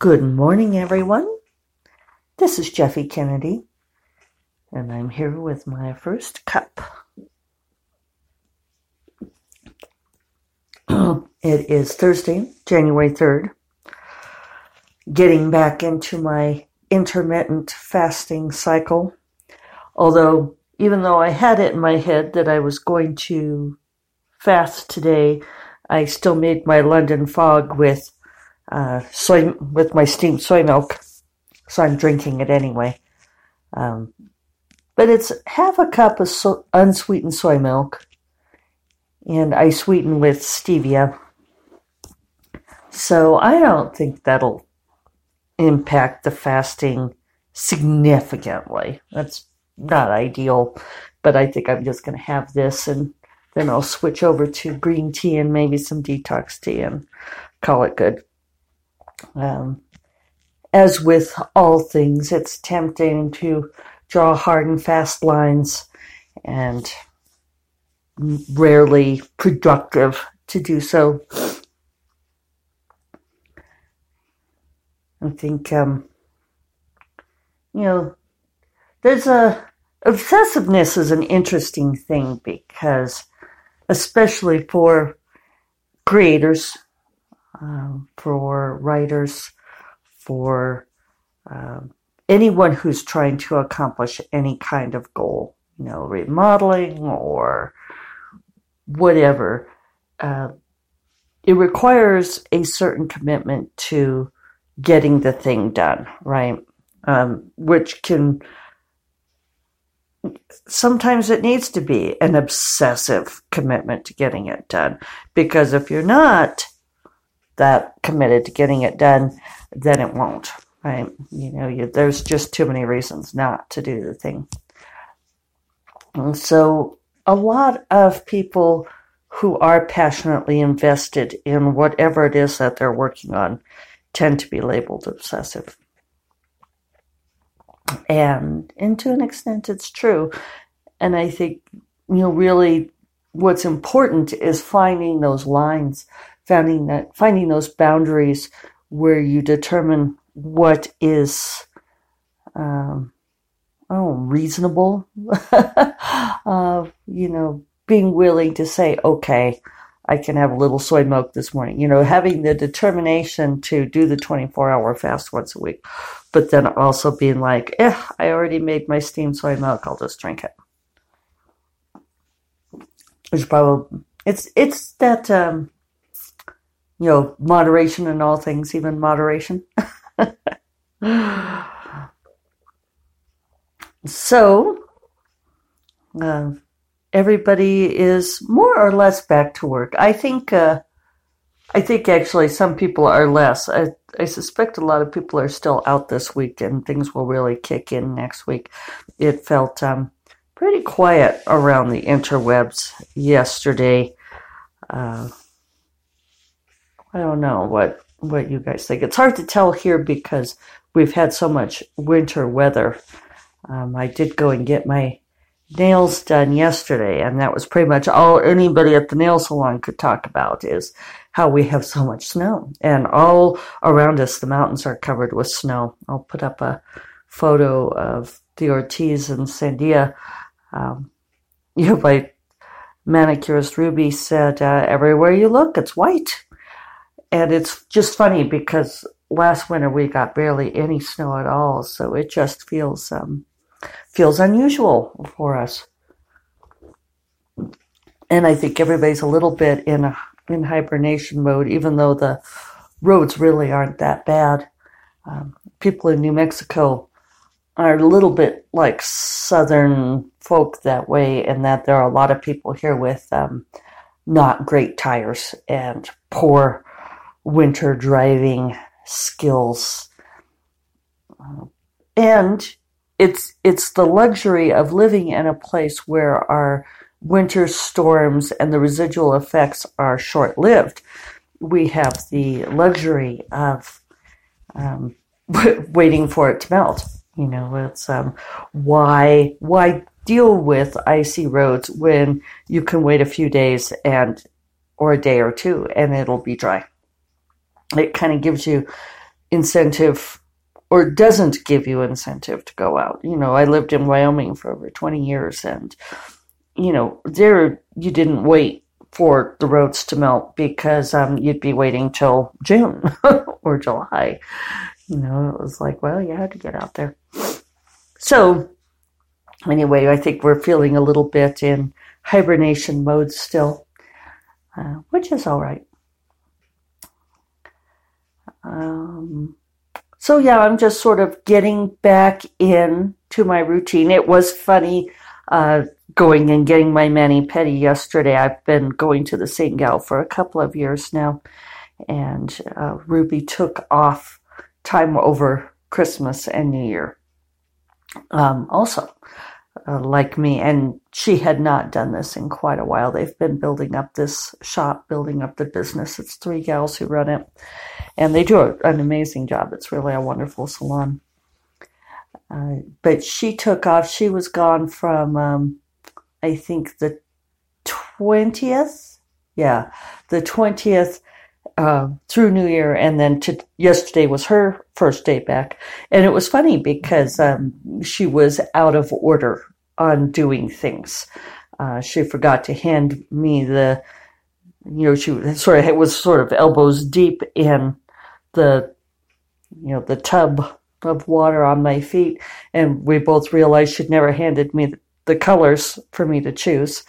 Good morning, everyone. This is Jeffe Kennedy, and I'm here with my first cup. it is Thursday, January 3rd. Getting back into my intermittent fasting cycle. Although, even though I had it in my head that I was going to fast today, I still made my London fog with uh, soy with my steamed soy milk, so I'm drinking it anyway. Um, but it's half a cup of so- unsweetened soy milk, and I sweeten with stevia. So I don't think that'll impact the fasting significantly. That's not ideal, but I think I'm just going to have this and then I'll switch over to green tea and maybe some detox tea and call it good. Um, as with all things, it's tempting to draw hard and fast lines and rarely productive to do so. I think, um, you know, there's a obsessiveness is an interesting thing because, especially for creators, um, for writers, for um, anyone who's trying to accomplish any kind of goal, you know, remodeling or whatever. Uh, it requires a certain commitment to getting the thing done, right? Um, which can sometimes it needs to be an obsessive commitment to getting it done because if you're not that committed to getting it done, then it won't. Right? You know, you, there's just too many reasons not to do the thing. And so, a lot of people who are passionately invested in whatever it is that they're working on tend to be labeled obsessive. And, and to an extent, it's true. And I think, you know, really what's important is finding those lines finding that finding those boundaries where you determine what is um, oh reasonable uh, you know being willing to say okay i can have a little soy milk this morning you know having the determination to do the 24 hour fast once a week but then also being like eh i already made my steamed soy milk i'll just drink it. Which probably it's it's that um, you know, moderation in all things, even moderation. so, uh, everybody is more or less back to work. I think. Uh, I think actually some people are less. I, I suspect a lot of people are still out this week, and things will really kick in next week. It felt um, pretty quiet around the interwebs yesterday. Uh, I don't know what what you guys think. It's hard to tell here because we've had so much winter weather. Um, I did go and get my nails done yesterday, and that was pretty much all anybody at the nail salon could talk about is how we have so much snow. And all around us, the mountains are covered with snow. I'll put up a photo of the Ortiz and Sandia. Um, you know, my manicurist Ruby said, uh, everywhere you look, it's white. And it's just funny because last winter we got barely any snow at all, so it just feels um, feels unusual for us. And I think everybody's a little bit in a, in hibernation mode, even though the roads really aren't that bad. Um, people in New Mexico are a little bit like southern folk that way, in that there are a lot of people here with um, not great tires and poor winter driving skills. And it's it's the luxury of living in a place where our winter storms and the residual effects are short lived. We have the luxury of um, waiting for it to melt. You know, it's um, why why deal with icy roads when you can wait a few days and or a day or two and it'll be dry it kind of gives you incentive or doesn't give you incentive to go out. You know, I lived in Wyoming for over 20 years and, you know, there you didn't wait for the roads to melt because um, you'd be waiting till June or July. You know, it was like, well, you had to get out there. So, anyway, I think we're feeling a little bit in hibernation mode still, uh, which is all right. Um, so yeah, I'm just sort of getting back into my routine. It was funny uh, going and getting my mani pedi yesterday. I've been going to the St. Gal for a couple of years now, and uh, Ruby took off time over Christmas and New Year. Um, also, uh, like me, and she had not done this in quite a while. They've been building up this shop, building up the business. It's three gals who run it, and they do an amazing job. It's really a wonderful salon. Uh, but she took off. She was gone from, um, I think, the 20th. Yeah, the 20th uh, through New Year, and then to yesterday was her first day back. And it was funny because um, she was out of order on doing things. Uh, she forgot to hand me the, you know, she sort of was sort of elbows deep in the, you know, the tub of water on my feet, and we both realized she'd never handed me the colors for me to choose.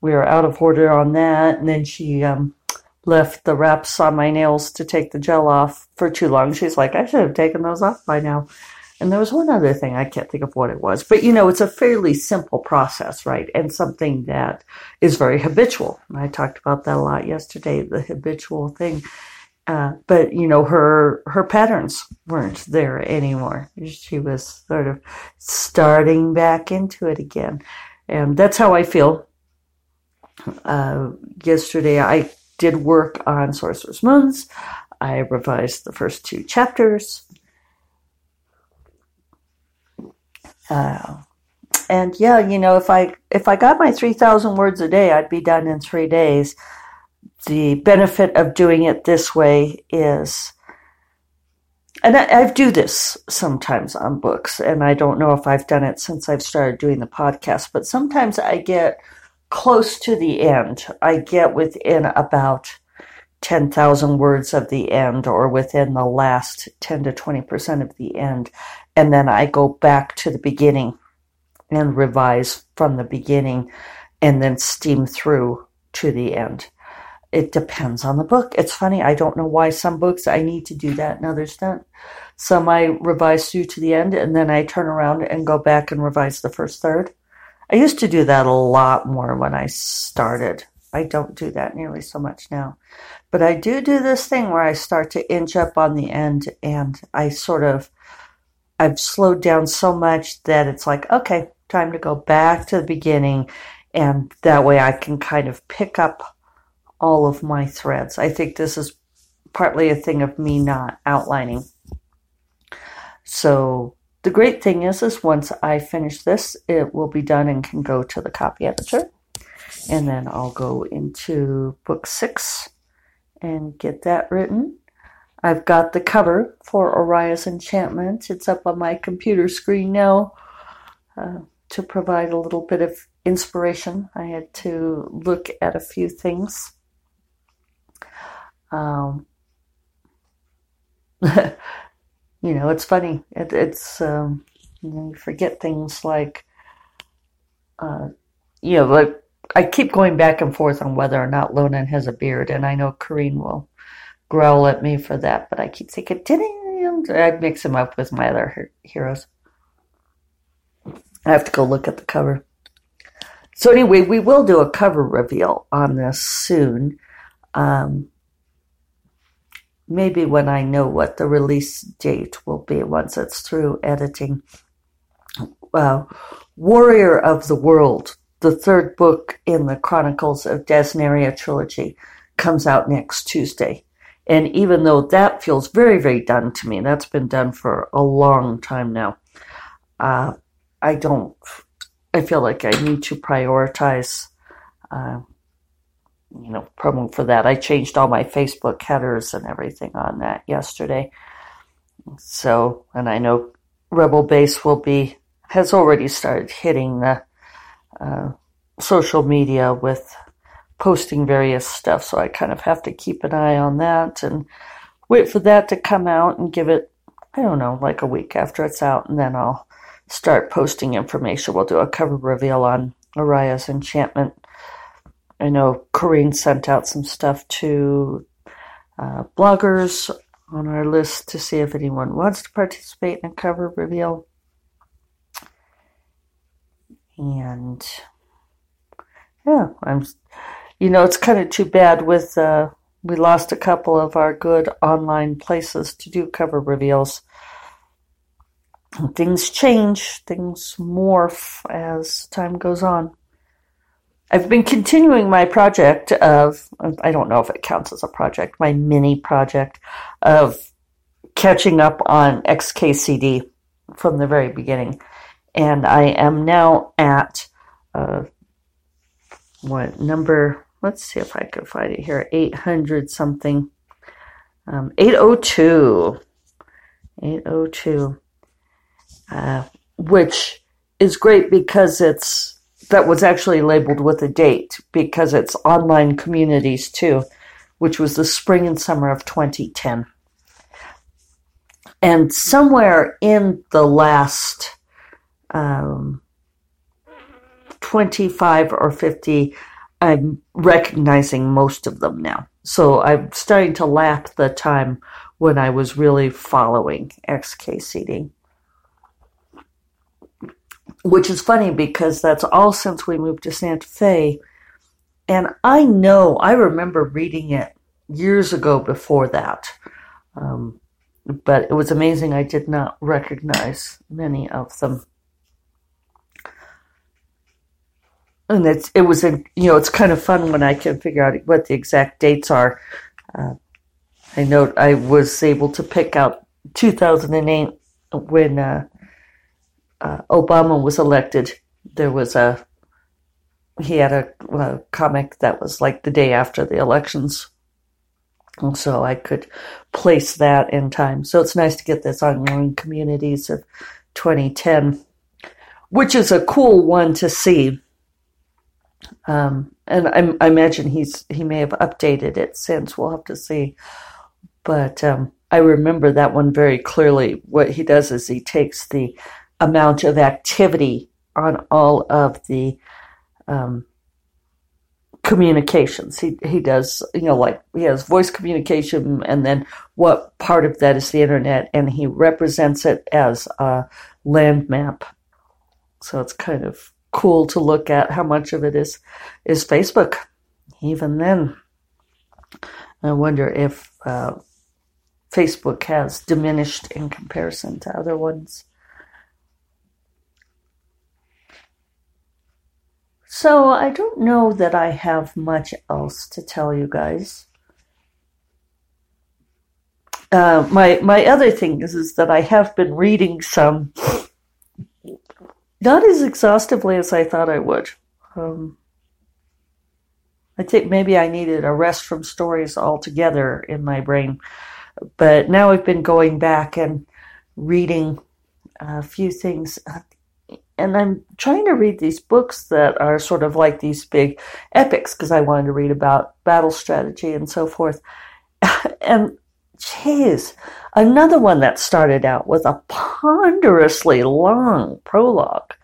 We were out of order on that, and then she um, left the wraps on my nails to take the gel off for too long. She's like, I should have taken those off by now. And there was one other thing, I can't think of what it was, but you know, it's a fairly simple process, right? And something that is very habitual. I talked about that a lot yesterday, the habitual thing. Uh, but you know, her her patterns weren't there anymore. She was sort of starting back into it again, and that's how I feel. Uh, yesterday, I did work on Sorcerous Moons. I revised the first two chapters. Uh, and yeah, you know, if I if I got my three thousand words a day, I'd be done in three days. The benefit of doing it this way is, and I, I do this sometimes on books, and I don't know if I've done it since I've started doing the podcast, but sometimes I get close to the end. I get within about 10,000 words of the end or within the last 10 to 20% of the end. And then I go back to the beginning and revise from the beginning and then steam through to the end. It depends on the book. It's funny. I don't know why some books I need to do that and others don't. Some I revise through to the end and then I turn around and go back and revise the first third. I used to do that a lot more when I started. I don't do that nearly so much now. But I do do this thing where I start to inch up on the end and I sort of, I've slowed down so much that it's like, okay, time to go back to the beginning. And that way I can kind of pick up all of my threads. I think this is partly a thing of me not outlining. So the great thing is, is once I finish this, it will be done and can go to the copy editor. And then I'll go into book six and get that written. I've got the cover for Oria's Enchantment. It's up on my computer screen now uh, to provide a little bit of inspiration. I had to look at a few things. Um, you know, it's funny. It, it's um, you, know, you forget things like, uh, you know, like I keep going back and forth on whether or not Lonen has a beard, and I know Corrine will growl at me for that, but I keep thinking, did he? I'd mix him up with my other heroes. I have to go look at the cover. So anyway, we will do a cover reveal on this soon. Um, maybe when I know what the release date will be once it's through editing. Uh, Warrior of the World, the third book in the Chronicles of Dasnaria trilogy, comes out next Tuesday. And even though that feels very, very done to me, that's been done for a long time now, uh, I don't, I feel like I need to prioritize uh, you know, promo for that. I changed all my Facebook headers and everything on that yesterday. So, and I know Rebel Base will be has already started hitting the uh, social media with posting various stuff. So I kind of have to keep an eye on that and wait for that to come out and give it, I don't know, like a week after it's out, and then I'll start posting information. We'll do a cover reveal on Oria's Enchantment. I know Corrine sent out some stuff to uh, bloggers on our list to see if anyone wants to participate in a cover reveal. And yeah, I'm. You know, it's kind of too bad with uh, we lost a couple of our good online places to do cover reveals. Things change, things morph as time goes on. I've been continuing my project of, I don't know if it counts as a project, my mini project of catching up on XKCD from the very beginning. And I am now at, uh, what, number, let's see if I can find it here, 800 something, um, 802. 802. Uh, which is great because it's that was actually labeled with a date because it's online communities too, which was the spring and summer of 2010. And somewhere in the last um, 25 or 50, I'm recognizing most of them now. So I'm starting to lap the time when I was really following XKCD which is funny because that's all since we moved to Santa Fe. And I know, I remember reading it years ago before that. Um, but it was amazing I did not recognize many of them. And it's, it was, a, you know, it's kind of fun when I can figure out what the exact dates are. Uh, I know I was able to pick out 2008 when uh, uh, Obama was elected, there was a he had a, a, comic that was like the day after the elections. And so I could place that in time. So it's nice to get this ongoing communities of 2010, which is a cool one to see. Um, and I, I, imagine he's he may have updated it since. We'll have to see. But um, I remember that one very clearly. What he does is he takes the amount of activity on all of the um, communications. He he does you know like he has voice communication, and then what part of that is the internet, and he represents it as a land map. So it's kind of cool to look at how much of it is is Facebook. Even then, I wonder if uh, Facebook has diminished in comparison to other ones. So I don't know that I have much else to tell you guys. Uh, my my other thing is is that I have been reading some, not as exhaustively as I thought I would. Um, I think maybe I needed a rest from stories altogether in my brain, but now I've been going back and reading a few things and I'm trying to read these books that are sort of like these big epics because I wanted to read about battle strategy and so forth. and jeez, another one that started out with a ponderously long prologue.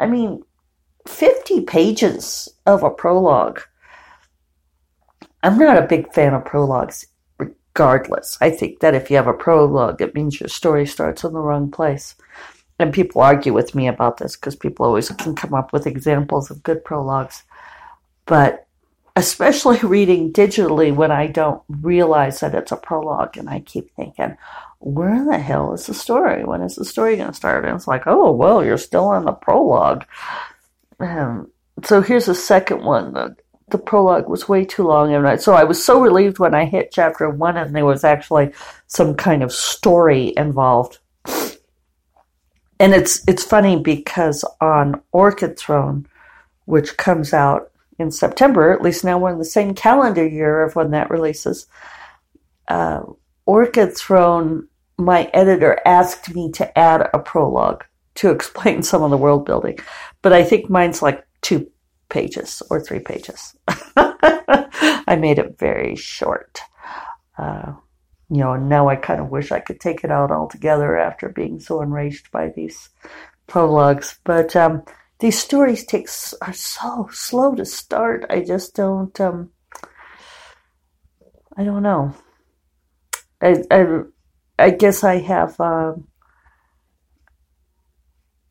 I mean, 50 pages of a prologue. I'm not a big fan of prologues regardless. I think that if you have a prologue, it means your story starts in the wrong place and people argue with me about this because people always can come up with examples of good prologues. But especially reading digitally when I don't realize that it's a prologue and I keep thinking, where the hell is the story? When is the story going to start? And it's like, oh, well, you're still on the prologue. Um, so here's the second one. The, the prologue was way too long. And I, so I was so relieved when I hit chapter one and there was actually some kind of story involved and it's it's funny because on Orchid Throne, which comes out in September, at least now we're in the same calendar year of when that releases. Uh, Orchid Throne my editor asked me to add a prologue to explain some of the world building, but I think mine's like two pages or three pages. I made it very short. Uh, you know, now I kind of wish I could take it out altogether after being so enraged by these prologues. But um, these stories take are so slow to start. I just don't. Um, I don't know. I I, I guess I have. Um,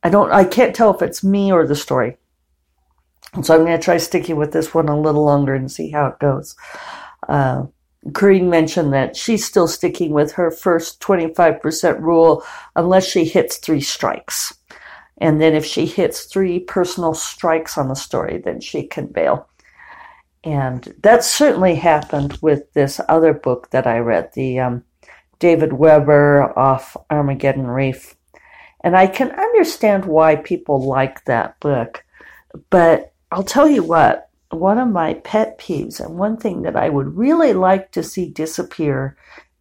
I don't. I can't tell if it's me or the story. So I'm going to try sticking with this one a little longer and see how it goes. Uh, Green mentioned that she's still sticking with her first 25% rule unless she hits three strikes. And then if she hits three personal strikes on the story, then she can bail. And that certainly happened with this other book that I read, the um, David Weber off Armageddon Reef. And I can understand why people like that book. But I'll tell you what, one of my pet peeves, and one thing that I would really like to see disappear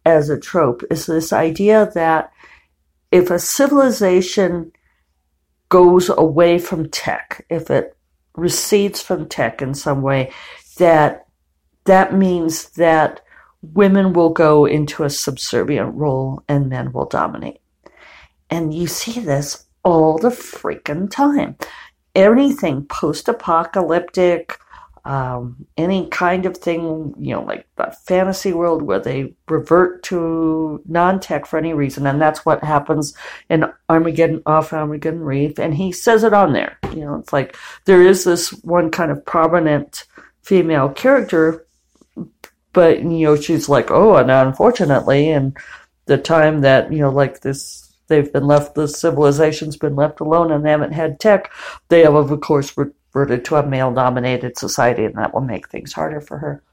as a trope, is this idea that if a civilization goes away from tech, if it recedes from tech in some way, that that means that women will go into a subservient role and men will dominate. And you see this all the freaking time. Anything post apocalyptic, um, any kind of thing, you know, like the fantasy world where they revert to non tech for any reason. And that's what happens in Armageddon, off Armageddon Reef. And he says it on there. You know, it's like there is this one kind of prominent female character, but, you know, she's like, oh, and unfortunately, and the time that, you know, like this they've been left, the civilization's been left alone and they haven't had tech, they have, of course, reverted to a male dominated society, and that will make things harder for her.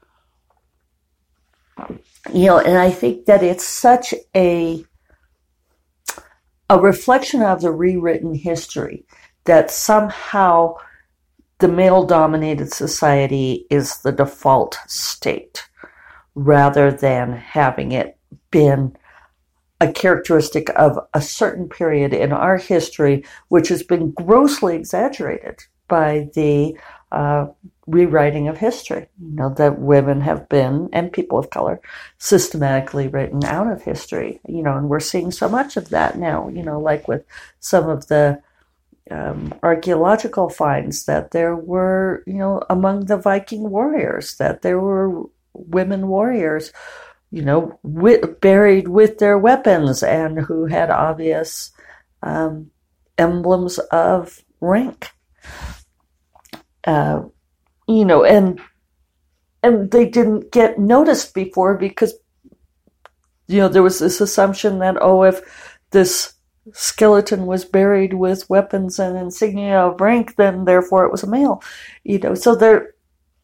You know, and I think that it's such a a reflection of the rewritten history that somehow the male dominated society is the default state rather than having it been a characteristic of a certain period in our history which has been grossly exaggerated by the uh, rewriting of history. You know, that women have been, and people of color, systematically written out of history. You know, and we're seeing so much of that now, you know, like with some of the um, archaeological finds that there were, you know, among the Viking warriors, that there were women warriors, you know, with, buried with their weapons and who had obvious um, emblems of rank uh, you know, and and they didn't get noticed before because you know there was this assumption that oh if this skeleton was buried with weapons and insignia of rank then therefore it was a male you know. So there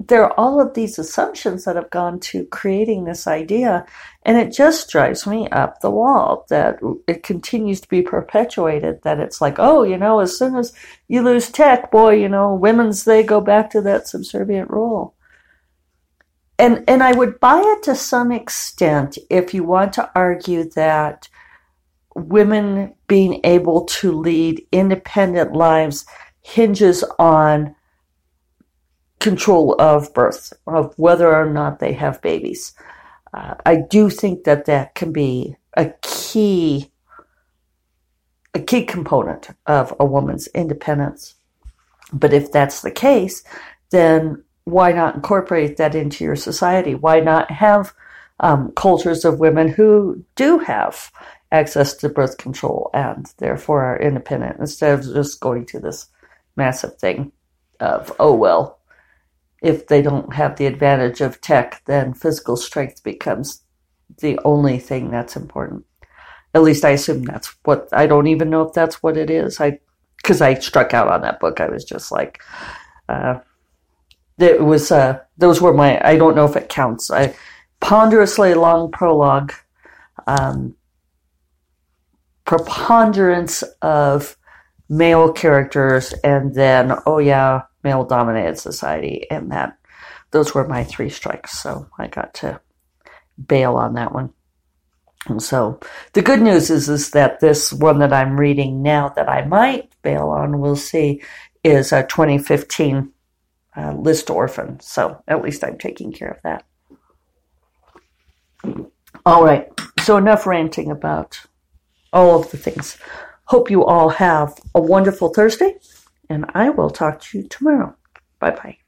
there are all of these assumptions that have gone to creating this idea, and it just drives me up the wall that it continues to be perpetuated. That it's like, oh, you know, as soon as you lose tech, boy, you know, women's they go back to that subservient role. And and I would buy it to some extent if you want to argue that women being able to lead independent lives hinges on control of birth, of whether or not they have babies. Uh, I do think that that can be a key, a key component of a woman's independence. But if that's the case, then why not incorporate that into your society? Why not have um, cultures of women who do have access to birth control and therefore are independent instead of just going to this massive thing of, oh, well, if they don't have the advantage of tech, then physical strength becomes the only thing that's important. At least I assume that's what I don't even know if that's what it is. I because I struck out on that book. I was just like, uh, it was uh, those were my. I don't know if it counts. I ponderously long prologue, um, preponderance of male characters, and then oh yeah, male dominated society, and that those were my three strikes. So I got to bail on that one. And so the good news is is that this one that I'm reading now that I might bail on, we'll see, is a 2015 uh, list orphan. So at least I'm taking care of that. All right. So enough ranting about all of the things. Hope you all have a wonderful Thursday, and I will talk to you tomorrow. Bye bye.